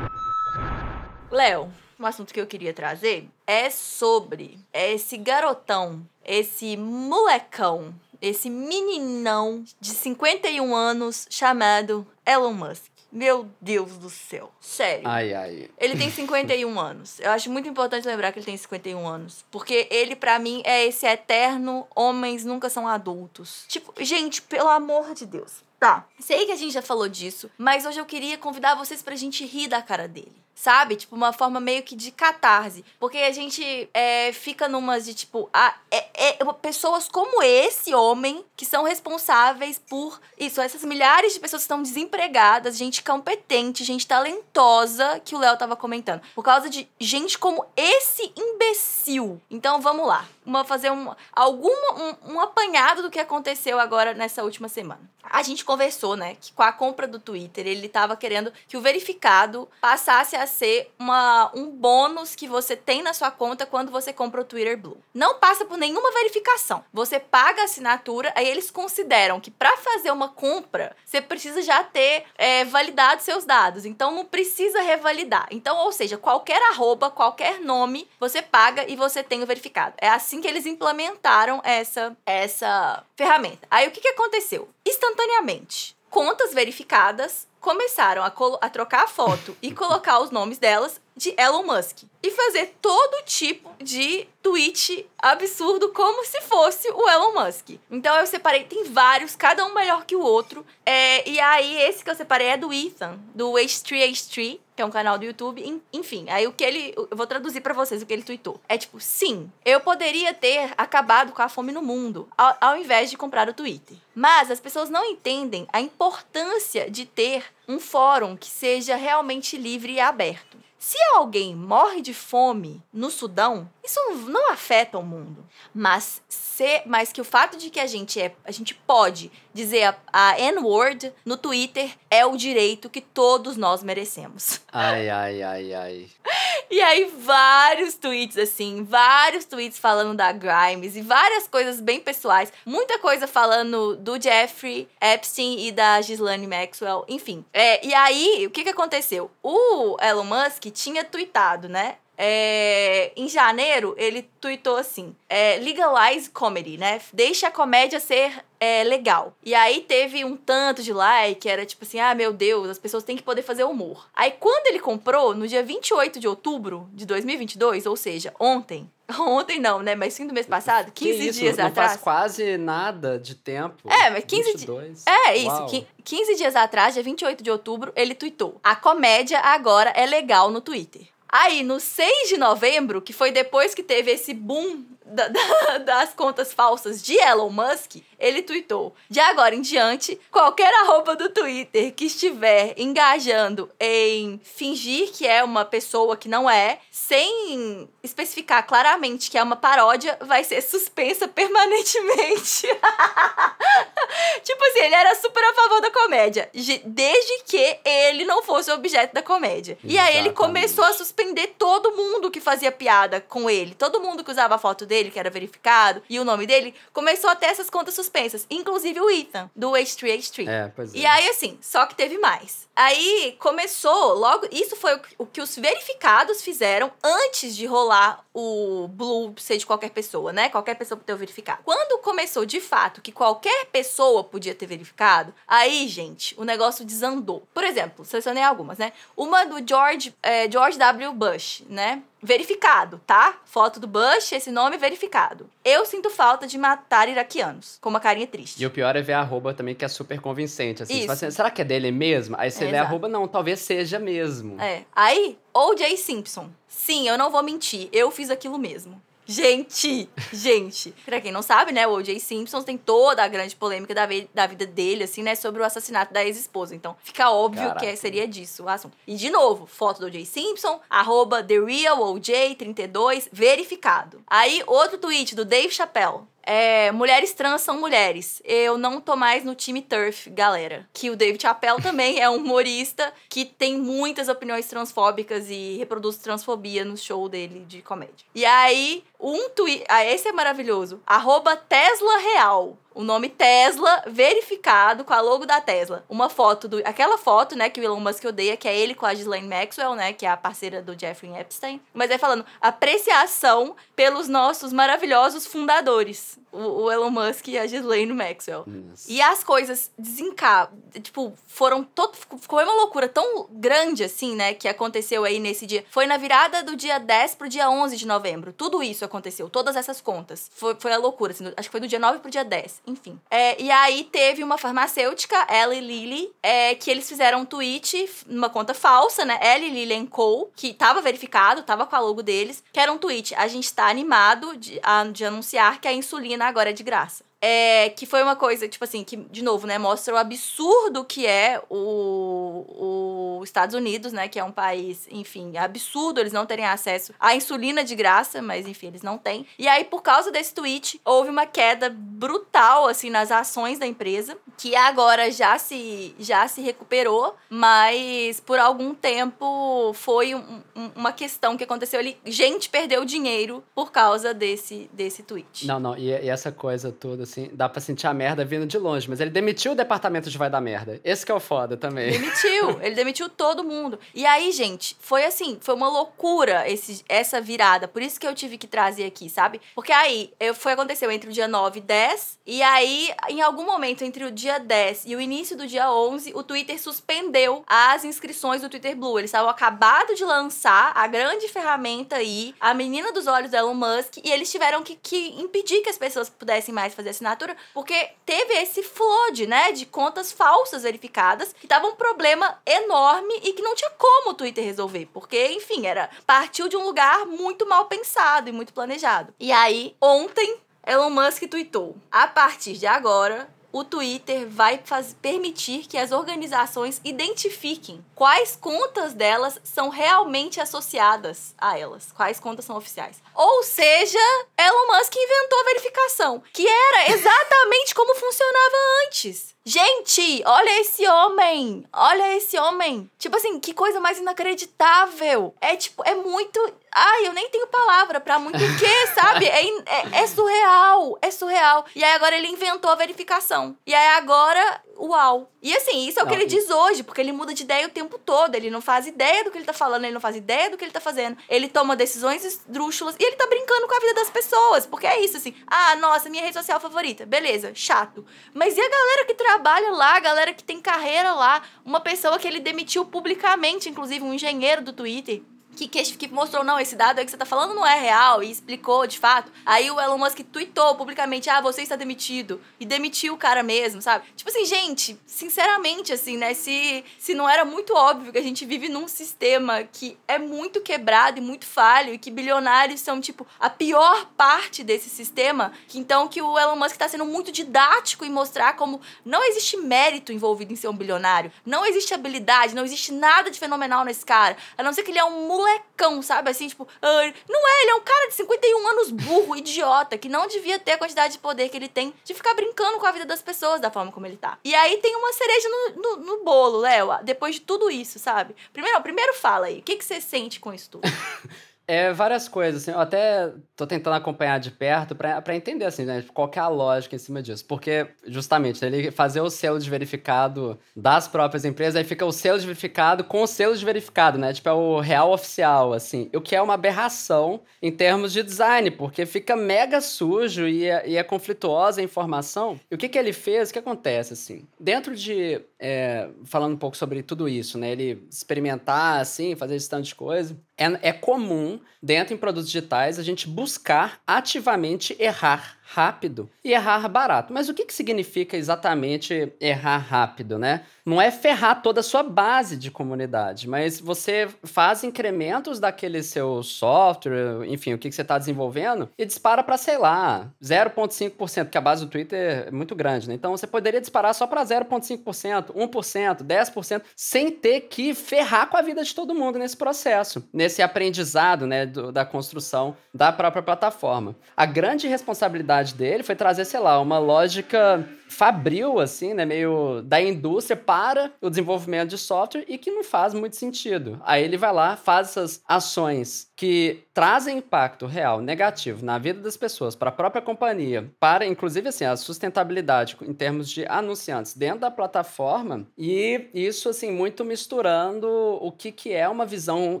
[LAUGHS] Léo, um assunto que eu queria trazer é sobre esse garotão, esse molecão, esse meninão de 51 anos chamado Elon Musk. Meu Deus do céu. Sério. Ai, ai. Ele tem 51 [LAUGHS] anos. Eu acho muito importante lembrar que ele tem 51 anos. Porque ele, para mim, é esse eterno homens nunca são adultos. Tipo, gente, pelo amor de Deus. Tá. Sei que a gente já falou disso, mas hoje eu queria convidar vocês pra gente rir da cara dele sabe? Tipo, uma forma meio que de catarse. Porque a gente é, fica numas de, tipo, a, é, é, pessoas como esse homem que são responsáveis por isso. Essas milhares de pessoas que estão desempregadas, gente competente, gente talentosa, que o Léo tava comentando. Por causa de gente como esse imbecil. Então, vamos lá. Uma, fazer um, alguma, um, um apanhado do que aconteceu agora nessa última semana. A gente conversou, né, que com a compra do Twitter, ele tava querendo que o verificado passasse a ser uma, um bônus que você tem na sua conta quando você compra o Twitter Blue. Não passa por nenhuma verificação. Você paga a assinatura, aí eles consideram que para fazer uma compra, você precisa já ter é, validado seus dados. Então não precisa revalidar. Então, ou seja, qualquer arroba, qualquer nome, você paga e você tem o verificado. É assim que eles implementaram essa, essa ferramenta. Aí o que, que aconteceu? Instantaneamente, contas verificadas começaram a, a trocar a foto e colocar os nomes delas de Elon Musk e fazer todo tipo de tweet absurdo como se fosse o Elon Musk. Então eu separei, tem vários, cada um melhor que o outro. É, e aí esse que eu separei é do Ethan, do H3H3, que é um canal do YouTube. Enfim, aí o que ele. Eu vou traduzir para vocês o que ele tweetou. É tipo, sim, eu poderia ter acabado com a fome no mundo ao, ao invés de comprar o Twitter. Mas as pessoas não entendem a importância de ter um fórum que seja realmente livre e aberto. Se alguém morre de fome no Sudão, isso não afeta o mundo. Mas, se, mas que o fato de que a gente, é, a gente pode dizer a, a N-word no Twitter é o direito que todos nós merecemos. Ai, ai, ai, ai. [LAUGHS] E aí, vários tweets, assim, vários tweets falando da Grimes e várias coisas bem pessoais. Muita coisa falando do Jeffrey Epstein e da Ghislaine Maxwell, enfim. É, e aí, o que, que aconteceu? O Elon Musk tinha tweetado, né? É, em janeiro, ele tweetou assim: é, legalize comedy, né? Deixa a comédia ser é, legal. E aí teve um tanto de like, era tipo assim: ah, meu Deus, as pessoas têm que poder fazer humor. Aí quando ele comprou, no dia 28 de outubro de 2022, ou seja, ontem, [LAUGHS] Ontem não, né? Mas fim do mês passado, 15 que isso? dias não atrás. Não faz quase nada de tempo. É, mas 15 dias. É, isso. Uau. 15 dias atrás, dia 28 de outubro, ele tweetou: A comédia agora é legal no Twitter. Aí, no 6 de novembro, que foi depois que teve esse boom da, da, [LAUGHS] das contas falsas de Elon Musk, ele tweetou: De agora em diante, qualquer arroba do Twitter que estiver engajando em fingir que é uma pessoa que não é, sem especificar claramente que é uma paródia, vai ser suspensa permanentemente. [LAUGHS] tipo assim, ele era super a favor da comédia, desde que ele não fosse objeto da comédia. Exatamente. E aí ele começou a suspender todo mundo que fazia piada com ele, todo mundo que usava a foto dele, que era verificado, e o nome dele, começou a ter essas contas suspensas inclusive o Ethan, do H3H3. É, pois é. E aí, assim, só que teve mais. Aí começou, logo, isso foi o que os verificados fizeram antes de rolar o Blue ser de qualquer pessoa, né? Qualquer pessoa podia ter verificado. Quando começou de fato que qualquer pessoa podia ter verificado, aí, gente, o negócio desandou. Por exemplo, selecionei algumas, né? Uma do George, é, George W. Bush, né? Verificado, tá? Foto do Bush, esse nome verificado. Eu sinto falta de matar iraquianos, com uma carinha triste. E o pior é ver a arroba também, que é super convincente. Assim, assim será que é dele mesmo? Aí você é, lê a arroba, não, talvez seja mesmo. É. Aí, O.J. Simpson. Sim, eu não vou mentir, eu fiz aquilo mesmo. Gente, gente. Pra quem não sabe, né, o O.J. Simpson tem toda a grande polêmica da, da vida dele, assim, né, sobre o assassinato da ex-esposa. Então, fica óbvio Caraca. que seria disso o assunto. E, de novo, foto do O.J. Simpson, arroba TheRealOJ32, verificado. Aí, outro tweet do Dave Chappelle. É, mulheres trans são mulheres. Eu não tô mais no time turf, galera. Que o David Chappelle [LAUGHS] também é um humorista que tem muitas opiniões transfóbicas e reproduz transfobia no show dele de comédia. E aí, um tweet. Ah, esse é maravilhoso. Arroba Tesla Real o nome Tesla verificado com a logo da Tesla. Uma foto do. Aquela foto, né, que o Elon Musk odeia, que é ele com a Ghislaine Maxwell, né, que é a parceira do Jeffrey Epstein. Mas é falando apreciação pelos nossos maravilhosos fundadores. O, o Elon Musk e a Ghislaine Maxwell. Nossa. E as coisas desencabam. Tipo, foram. Todo, ficou uma loucura tão grande assim, né, que aconteceu aí nesse dia. Foi na virada do dia 10 pro dia 11 de novembro. Tudo isso aconteceu, todas essas contas. Foi, foi a loucura, assim, acho que foi do dia 9 pro dia 10 enfim. É, e aí teve uma farmacêutica, Ellie Lilly, é, que eles fizeram um tweet, uma conta falsa, né? Ellie Lilly Co., que tava verificado, tava com a logo deles, que era um tweet. A gente tá animado de, a, de anunciar que a insulina agora é de graça. É, que foi uma coisa, tipo assim, que, de novo, né, mostra o absurdo que é o, Estados Unidos, né, que é um país, enfim, absurdo eles não terem acesso à insulina de graça, mas enfim, eles não têm. E aí, por causa desse tweet, houve uma queda brutal, assim, nas ações da empresa, que agora já se, já se recuperou, mas por algum tempo foi um, um, uma questão que aconteceu ali. Gente perdeu dinheiro por causa desse, desse tweet. Não, não, e, e essa coisa toda, assim, dá pra sentir a merda vindo de longe, mas ele demitiu o departamento de vai dar merda. Esse que é o foda também. Demitiu, ele demitiu todo mundo. E aí, gente, foi assim, foi uma loucura esse, essa virada. Por isso que eu tive que trazer aqui, sabe? Porque aí, eu, foi aconteceu entre o dia 9 e 10, e aí, em algum momento entre o dia 10 e o início do dia 11, o Twitter suspendeu as inscrições do Twitter Blue. Eles estavam acabado de lançar a grande ferramenta aí, a menina dos olhos do Elon Musk, e eles tiveram que, que impedir que as pessoas pudessem mais fazer assinatura, porque teve esse flood, né, de contas falsas verificadas, que tava um problema enorme e que não tinha como o Twitter resolver, porque, enfim, era partiu de um lugar muito mal pensado e muito planejado. E aí, ontem, Elon Musk tweetou: a partir de agora, o Twitter vai permitir que as organizações identifiquem quais contas delas são realmente associadas a elas, quais contas são oficiais. Ou seja, Elon Musk inventou a verificação, que era exatamente como funcionava antes. Gente, olha esse homem! Olha esse homem! Tipo assim, que coisa mais inacreditável! É tipo, é muito. Ai, eu nem tenho palavra pra muito o quê, [LAUGHS] sabe? É, é, é surreal! É surreal. E aí agora ele inventou a verificação. E aí agora uau. E assim, isso é o que ele diz hoje, porque ele muda de ideia o tempo todo. Ele não faz ideia do que ele tá falando, ele não faz ideia do que ele tá fazendo. Ele toma decisões esdrúxulas e ele tá brincando com a vida das pessoas. Porque é isso, assim. Ah, nossa, minha rede social favorita. Beleza, chato. Mas e a galera que trabalha lá, a galera que tem carreira lá? Uma pessoa que ele demitiu publicamente, inclusive um engenheiro do Twitter que, que, mostrou, não, esse dado aí que você tá falando não é real, e explicou de fato. Aí o Elon Musk tweetou publicamente, ah, você está demitido. E demitiu o cara mesmo, sabe? Tipo assim, gente, sinceramente, assim, né? Se, se não era muito óbvio que a gente vive num sistema que é muito quebrado e muito falho, e que bilionários são, tipo, a pior parte desse sistema, que então que o Elon Musk tá sendo muito didático em mostrar como não existe mérito envolvido em ser um bilionário, não existe habilidade, não existe nada de fenomenal nesse cara, a não ser que ele é um molecão, sabe? Assim, tipo, uh, não é, ele é um cara de 51 anos burro, [LAUGHS] idiota, que não devia ter a quantidade de poder que ele tem de ficar brincando com a vida das pessoas da forma como ele tá. E aí tem uma cereja no, no, no bolo, Léo, depois de tudo isso, sabe? Primeiro, primeiro fala aí, o que, que você sente com isso tudo? [LAUGHS] É, várias coisas, assim, eu até tô tentando acompanhar de perto para entender, assim, né, qual que é a lógica em cima disso. Porque, justamente, ele fazer o selo de verificado das próprias empresas, aí fica o selo de verificado com o selo de verificado, né, tipo, é o real oficial, assim. O que é uma aberração em termos de design, porque fica mega sujo e é, e é conflituosa a informação. E o que que ele fez, o que acontece, assim? Dentro de, é, falando um pouco sobre tudo isso, né, ele experimentar, assim, fazer esse tanto de coisa, é, é comum, dentro em produtos digitais, a gente buscar ativamente errar rápido e errar barato. Mas o que, que significa exatamente errar rápido, né? Não é ferrar toda a sua base de comunidade, mas você faz incrementos daquele seu software, enfim, o que, que você está desenvolvendo, e dispara para, sei lá, 0,5%, que a base do Twitter é muito grande, né? Então você poderia disparar só para 0,5%, 1%, 10%, sem ter que ferrar com a vida de todo mundo nesse processo, nesse aprendizado, né, do, da construção da própria plataforma. A grande responsabilidade dele foi trazer, sei lá, uma lógica fabril, assim, né, meio da indústria para o desenvolvimento de software e que não faz muito sentido. Aí ele vai lá, faz essas ações que trazem impacto real, negativo na vida das pessoas, para a própria companhia, para inclusive assim, a sustentabilidade em termos de anunciantes dentro da plataforma, e isso assim muito misturando o que, que é uma visão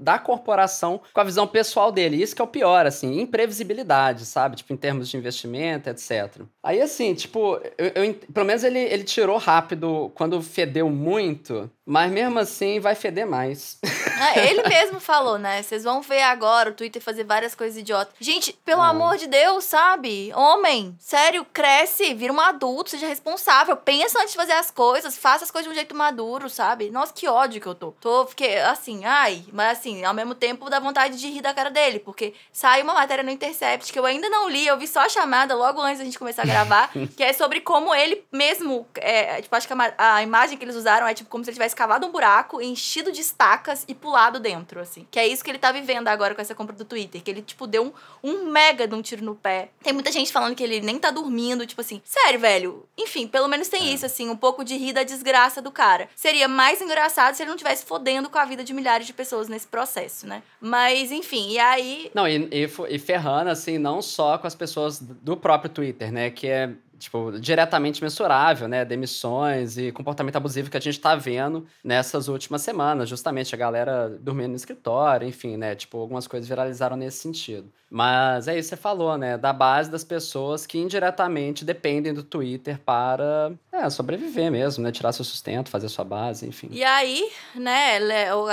da corporação com a visão pessoal dele. Isso que é o pior, assim, imprevisibilidade, sabe? Tipo, em termos de investimento, etc. Aí assim, tipo, eu, eu pelo menos ele, ele tirou rápido quando fedeu muito, mas mesmo assim vai feder mais. É, [LAUGHS] ele [LAUGHS] mesmo falou, né? Vocês vão ver agora o Twitter fazer várias coisas idiotas. Gente, pelo amor de Deus, sabe? Homem, sério, cresce, vira um adulto, seja responsável. Pensa antes de fazer as coisas, faça as coisas de um jeito maduro, sabe? Nossa, que ódio que eu tô. Tô, fiquei assim, ai, mas assim, ao mesmo tempo dá vontade de rir da cara dele, porque sai uma matéria no Intercept que eu ainda não li, eu vi só a chamada logo antes da gente começar a gravar, [LAUGHS] que é sobre como ele mesmo, é, tipo, acho que a, a imagem que eles usaram é tipo como se ele tivesse cavado um buraco, enchido de estacas e pulado dentro, assim. Que é isso que ele tá vivendo agora com essa compra do Twitter. Que ele, tipo, deu um, um mega de um tiro no pé. Tem muita gente falando que ele nem tá dormindo, tipo assim. Sério, velho. Enfim, pelo menos tem é. isso, assim, um pouco de rir da desgraça do cara. Seria mais engraçado se ele não tivesse fodendo com a vida de milhares de pessoas nesse processo, né? Mas, enfim, e aí. Não, e, e, e ferrando, assim, não só com as pessoas do próprio Twitter, né? Que é tipo, diretamente mensurável, né? Demissões e comportamento abusivo que a gente está vendo nessas últimas semanas, justamente a galera dormindo no escritório, enfim, né? Tipo, algumas coisas viralizaram nesse sentido. Mas é isso que você falou, né? Da base das pessoas que indiretamente dependem do Twitter para é, sobreviver mesmo, né? Tirar seu sustento, fazer sua base, enfim. E aí, né,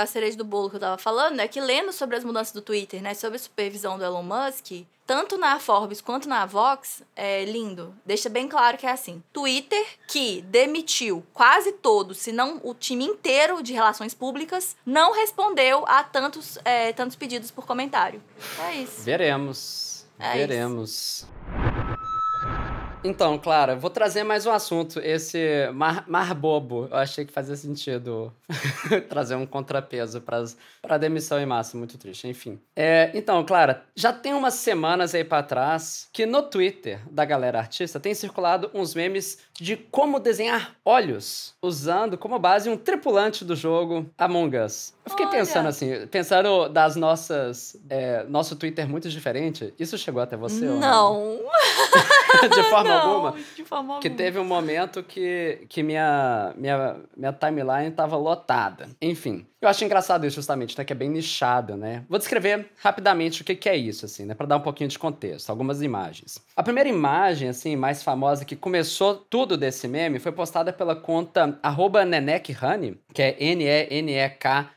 a cereja do bolo que eu tava falando é que lendo sobre as mudanças do Twitter, né? Sobre a supervisão do Elon Musk, tanto na Forbes quanto na Vox, é lindo. Deixa bem claro que é assim. Twitter, que demitiu quase todo, se não o time inteiro de relações públicas, não respondeu a tantos, é, tantos pedidos por comentário. É isso. Veremos. É Veremos. Isso. Então, Clara, vou trazer mais um assunto, esse mar, mar bobo. Eu achei que fazia sentido [LAUGHS] trazer um contrapeso para a demissão em massa, muito triste, enfim. É, então, Clara, já tem umas semanas aí para trás que no Twitter da galera artista tem circulado uns memes de como desenhar olhos usando como base um tripulante do jogo Among Us. Eu fiquei Olha. pensando assim, pensando das nossas. É, nosso Twitter muito diferente. Isso chegou até você? Não. [LAUGHS] [LAUGHS] de forma não, alguma. De forma alguma. Que teve um momento que, que minha, minha, minha timeline estava lotada. Enfim. Eu acho engraçado isso justamente, né? Que é bem nichado, né? Vou descrever rapidamente o que, que é isso, assim, né? Para dar um pouquinho de contexto, algumas imagens. A primeira imagem, assim, mais famosa que começou tudo desse meme foi postada pela conta @nenekhani, que é N-E-N-E-K-H-A-N-I,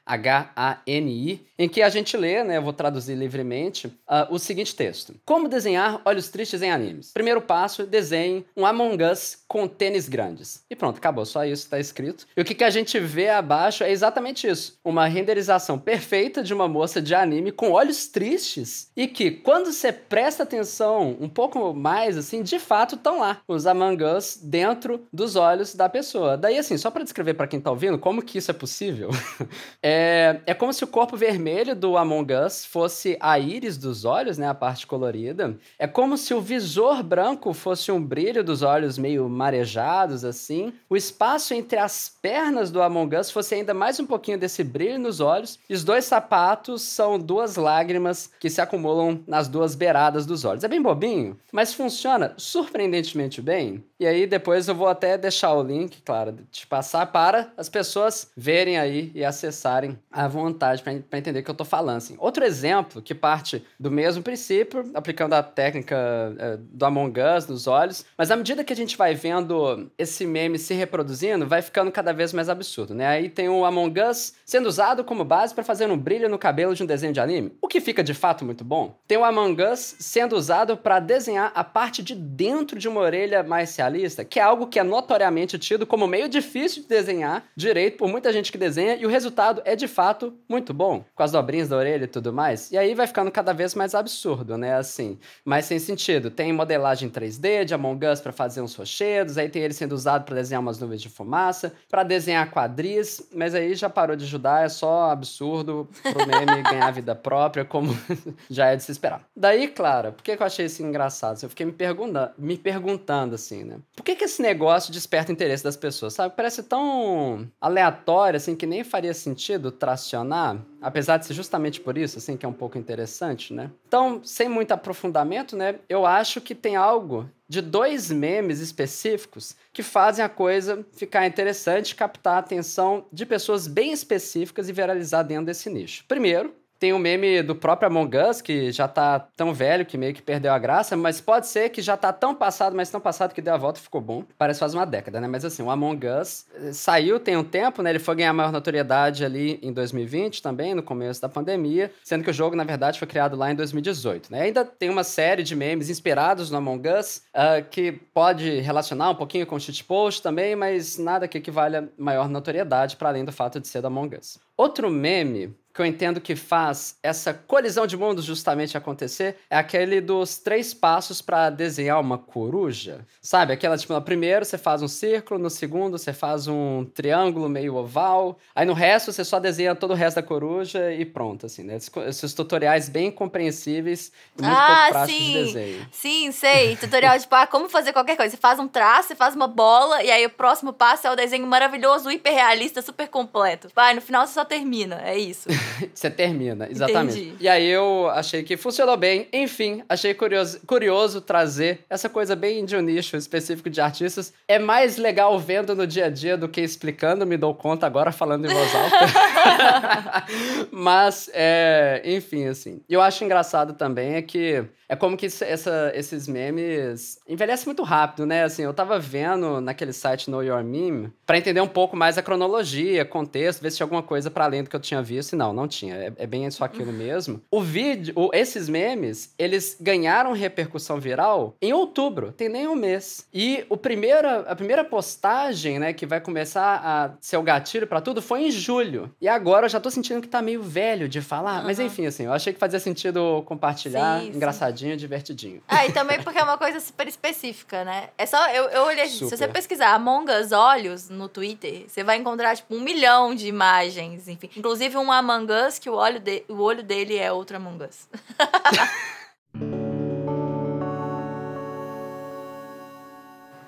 em que a gente lê, né? Eu vou traduzir livremente, uh, o seguinte texto: Como desenhar olhos tristes em animes? Primeiro passo, desenhe um Among Us com tênis grandes. E pronto, acabou. Só isso está escrito. E o que, que a gente vê abaixo é exatamente isso uma renderização perfeita de uma moça de anime com olhos tristes e que, quando você presta atenção um pouco mais, assim, de fato estão lá, os Among Us dentro dos olhos da pessoa. Daí, assim, só para descrever para quem tá ouvindo como que isso é possível, [LAUGHS] é, é como se o corpo vermelho do Among Us fosse a íris dos olhos, né, a parte colorida. É como se o visor branco fosse um brilho dos olhos meio marejados, assim. O espaço entre as pernas do Among Us fosse ainda mais um pouquinho desse brilho nos olhos. E os dois sapatos são duas lágrimas que se acumulam nas duas beiradas dos olhos. É bem bobinho, mas funciona surpreendentemente bem. E aí depois eu vou até deixar o link, claro, de passar para as pessoas verem aí e acessarem à vontade para entender o que eu tô falando. Assim. Outro exemplo que parte do mesmo princípio, aplicando a técnica é, do Among Nos olhos, mas à medida que a gente vai vendo esse meme se reproduzindo, vai ficando cada vez mais absurdo, né? Aí tem o Among Us sendo usado como base para fazer um brilho no cabelo de um desenho de anime, o que fica de fato muito bom. Tem o Among Us sendo usado para desenhar a parte de dentro de uma orelha mais realista, que é algo que é notoriamente tido como meio difícil de desenhar direito por muita gente que desenha, e o resultado é de fato muito bom, com as dobrinhas da orelha e tudo mais. E aí vai ficando cada vez mais absurdo, né? Assim, mais sem sentido. Tem modelagem 3D de Among Us para fazer uns rochedos, aí tem ele sendo usado para desenhar umas nuvens de fumaça, para desenhar quadris, mas aí já parou de ajudar, é só absurdo pro meme [LAUGHS] ganhar vida própria, como [LAUGHS] já é de se esperar. Daí, claro, por que, eu achei isso engraçado? Eu fiquei me perguntando, me perguntando assim, né? Por que, que esse negócio desperta interesse das pessoas, sabe? Parece tão aleatório, assim, que nem faria sentido tracionar, apesar de ser justamente por isso, assim, que é um pouco interessante, né? Então, sem muito aprofundamento, né? Eu acho que tem algo de dois memes específicos que fazem a coisa ficar interessante, captar a atenção de pessoas bem específicas e viralizar dentro desse nicho. Primeiro, tem um meme do próprio Among Us, que já tá tão velho que meio que perdeu a graça, mas pode ser que já tá tão passado, mas tão passado que deu a volta e ficou bom. Parece faz uma década, né? Mas assim, o Among Us eh, saiu tem um tempo, né? Ele foi ganhar maior notoriedade ali em 2020 também, no começo da pandemia, sendo que o jogo, na verdade, foi criado lá em 2018, né? Ainda tem uma série de memes inspirados no Among Us, uh, que pode relacionar um pouquinho com o shitpost também, mas nada que equivalha maior notoriedade, para além do fato de ser do Among Us. Outro meme que eu entendo que faz essa colisão de mundos justamente acontecer é aquele dos três passos para desenhar uma coruja. Sabe? Aquela, tipo, no primeiro você faz um círculo, no segundo você faz um triângulo meio oval, aí no resto você só desenha todo o resto da coruja e pronto, assim, né? Esses tutoriais bem compreensíveis e muito ah, pouco sim. de desenho. Sim, sei. Tutorial de, tipo, ah, como fazer qualquer coisa. Você faz um traço, você faz uma bola, e aí o próximo passo é o desenho maravilhoso, hiperrealista, super completo. Vai, no final você só termina, é isso. [LAUGHS] Você termina, exatamente. Entendi. E aí eu achei que funcionou bem. Enfim, achei curioso, curioso trazer essa coisa bem de um nicho específico de artistas. É mais legal vendo no dia a dia do que explicando, me dou conta agora falando em voz alta. [LAUGHS] [LAUGHS] Mas, é, enfim, assim. E eu acho engraçado também é que é como que essa, esses memes envelhecem muito rápido, né? Assim, eu tava vendo naquele site Know Your Meme para entender um pouco mais a cronologia, contexto, ver se tinha alguma coisa para além do que eu tinha visto. E não, não tinha. É, é bem isso aquilo [LAUGHS] mesmo. O vídeo, o, esses memes, eles ganharam repercussão viral em outubro, tem nem um mês. E o primeira, a primeira postagem, né, que vai começar a ser o gatilho para tudo, foi em julho. E agora eu já tô sentindo que tá meio velho de falar. Uhum. Mas enfim, assim, eu achei que fazia sentido compartilhar, sim, engraçadinho. Sim divertidinho. Ah, e também porque é uma coisa super específica, né? É só, eu, eu olhei, super. se você pesquisar Among Us Olhos no Twitter, você vai encontrar, tipo, um milhão de imagens, enfim. Inclusive um Among Us que o olho, de, o olho dele é outro Among Us. [LAUGHS]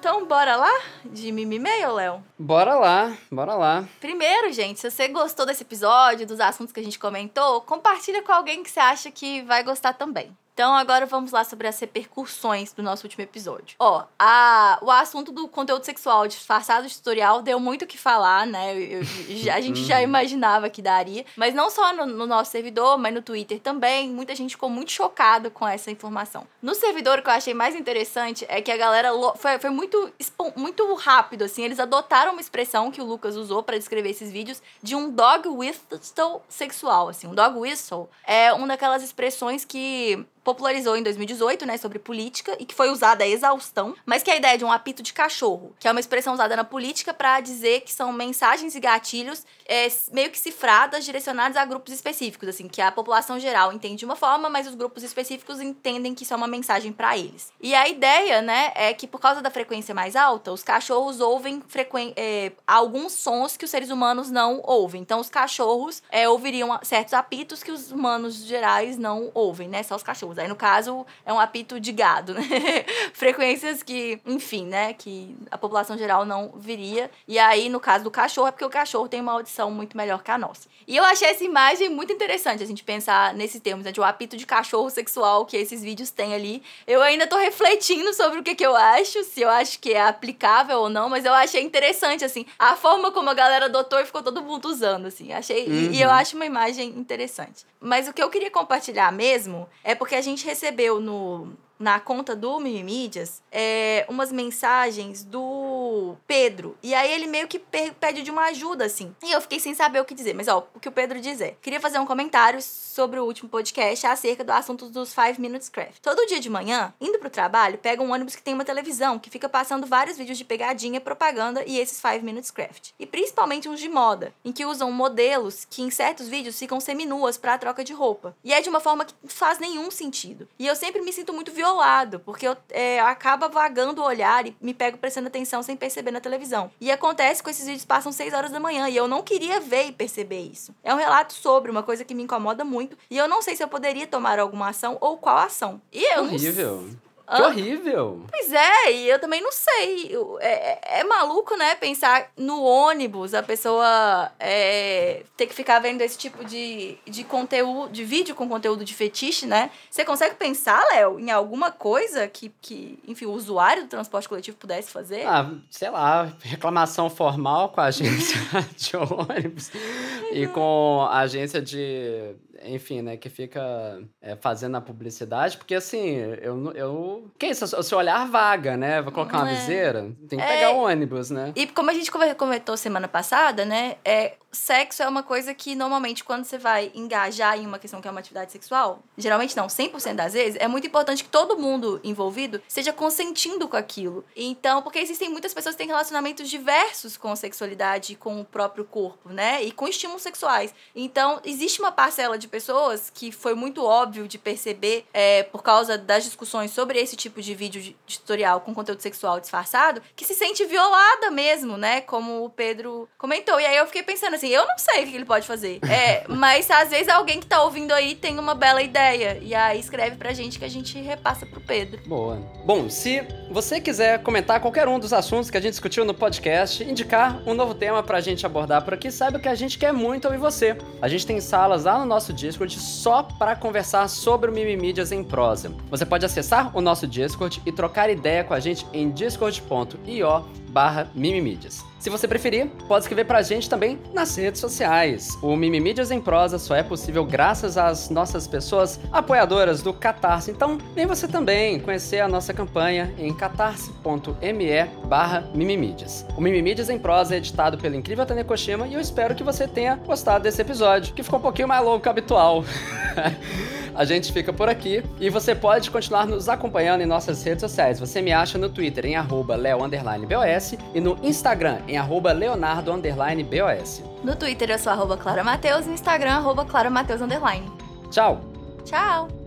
Então, bora lá de mimimi, Léo? Bora lá, bora lá. Primeiro, gente, se você gostou desse episódio, dos assuntos que a gente comentou, compartilha com alguém que você acha que vai gostar também. Então agora vamos lá sobre as repercussões do nosso último episódio. Ó, a, o assunto do conteúdo sexual disfarçado de tutorial deu muito o que falar, né? Eu, eu, a gente já uhum. [LAUGHS] imaginava que daria. Mas não só no, no, nosso servidor, mas no Twitter também. Muita gente ficou muito chocada com essa informação. No servidor, o que eu achei mais interessante é que a galera foi, foi muito, muito rápido, assim. Eles adotaram uma expressão que o Lucas usou para descrever esses vídeos de um dog whistle sexual, assim. Um dog whistle é uma daquelas expressões que popularizou em 2018, né, sobre política e que foi usada a exaustão, mas que é a ideia de um apito de cachorro, que é uma expressão usada na política para dizer que são mensagens e gatilhos é, meio que cifradas, direcionadas a grupos específicos, assim, que a população geral entende de uma forma, mas os grupos específicos entendem que isso é uma mensagem para eles. E a ideia, né, é que por causa da frequência mais alta, os cachorros ouvem frequen é, alguns sons que os seres humanos não ouvem. Então, os cachorros é, ouviriam certos apitos que os humanos gerais não ouvem, né, só os cachorros cachorros. Aí, no caso, é um apito de gado, né? [LAUGHS] Frequências que, enfim, né? Que a população geral não viria. E aí, no caso do cachorro, é porque o cachorro tem uma audição muito melhor que a nossa. E eu achei essa imagem muito interessante, a gente pensar nesses termos, né? De um apito de cachorro sexual que esses vídeos têm ali. Eu ainda tô refletindo sobre o que, que eu acho, se eu acho que é aplicável ou não, mas eu achei interessante, assim, a forma como a galera adotou e ficou todo mundo usando, assim. Achei. Uhum. E, e eu uhum. acho uma imagem interessante. Mas o que eu queria compartilhar mesmo é porque gente recebeu no na conta do Mimimídias é, umas mensagens do Pedro. E aí ele meio que pede de uma ajuda, assim. E eu fiquei sem saber o que dizer. Mas, ó, o que o Pedro dizer. Queria fazer um comentário sobre o último podcast acerca do assunto dos 5 Minutes Craft. Todo dia de manhã, indo pro trabalho, pega um ônibus que tem uma televisão que fica passando vários vídeos de pegadinha, propaganda e esses 5 Minutes Craft. E principalmente uns de moda, em que usam modelos que em certos vídeos ficam seminuas para troca de roupa. E é de uma forma que não faz nenhum sentido. E eu sempre me sinto muito violenta porque eu é, acaba vagando o olhar e me pego prestando atenção sem perceber na televisão. E acontece que esses vídeos passam 6 horas da manhã e eu não queria ver e perceber isso. É um relato sobre uma coisa que me incomoda muito e eu não sei se eu poderia tomar alguma ação ou qual ação. E eu Horrível. Que horrível! Pois é, e eu também não sei. É, é, é, maluco, né? Pensar no ônibus, a pessoa é, ter que ficar vendo esse tipo de, de conteúdo, de vídeo com conteúdo de fetiche, né? Você consegue pensar, Léo, em alguma coisa que, que, enfim, o usuário do transporte coletivo pudesse fazer? Ah, sei lá, reclamação formal com a agência [LAUGHS] de ônibus e com a agência de enfim, né, que fica é, fazendo a publicidade, porque assim, eu. eu que isso? O seu olhar vaga, né? Vou colocar uma é. viseira, tem que é, pegar o ônibus, né? E como a gente comentou semana passada, né? É, sexo é uma coisa que normalmente quando você vai engajar em uma questão que é uma atividade sexual, geralmente não, 100% das vezes, é muito importante que todo mundo envolvido seja consentindo com aquilo. Então, porque existem muitas pessoas que têm relacionamentos diversos com sexualidade, com o próprio corpo, né? E com estímulos sexuais. Então, existe uma parcela de pessoas que foi muito óbvio de perceber é, por causa das discussões sobre esse tipo de vídeo de tutorial com conteúdo sexual disfarçado, que se sente violada mesmo, né? Como o Pedro comentou. E aí eu fiquei pensando assim, eu não sei o que ele pode fazer. É, mas às vezes alguém que tá ouvindo aí tem uma bela ideia. E aí escreve pra gente que a gente repassa pro Pedro. Boa. Bom, se você quiser comentar qualquer um dos assuntos que a gente discutiu no podcast, indicar um novo tema pra gente abordar por aqui, saiba que a gente quer muito ouvir você. A gente tem salas lá no nosso Discord só para conversar sobre o Mimimídias em prosa. Você pode acessar o nosso Discord e trocar ideia com a gente em discord.io barra Mimimídias. Se você preferir, pode escrever pra gente também nas redes sociais. O Mimimídias em Prosa só é possível graças às nossas pessoas apoiadoras do Catarse. Então, vem você também conhecer a nossa campanha em catarse.me barra Mimimídias. O Mimimídias em Prosa é editado pelo incrível Tane Koshima e eu espero que você tenha gostado desse episódio, que ficou um pouquinho mais longo que o habitual. [LAUGHS] A gente fica por aqui e você pode continuar nos acompanhando em nossas redes sociais. Você me acha no Twitter em leo_bos e no Instagram em leonardo_bos. No Twitter eu sou arroba Clara Mateus e no Instagram arroba Clara Mateus_. Tchau! Tchau!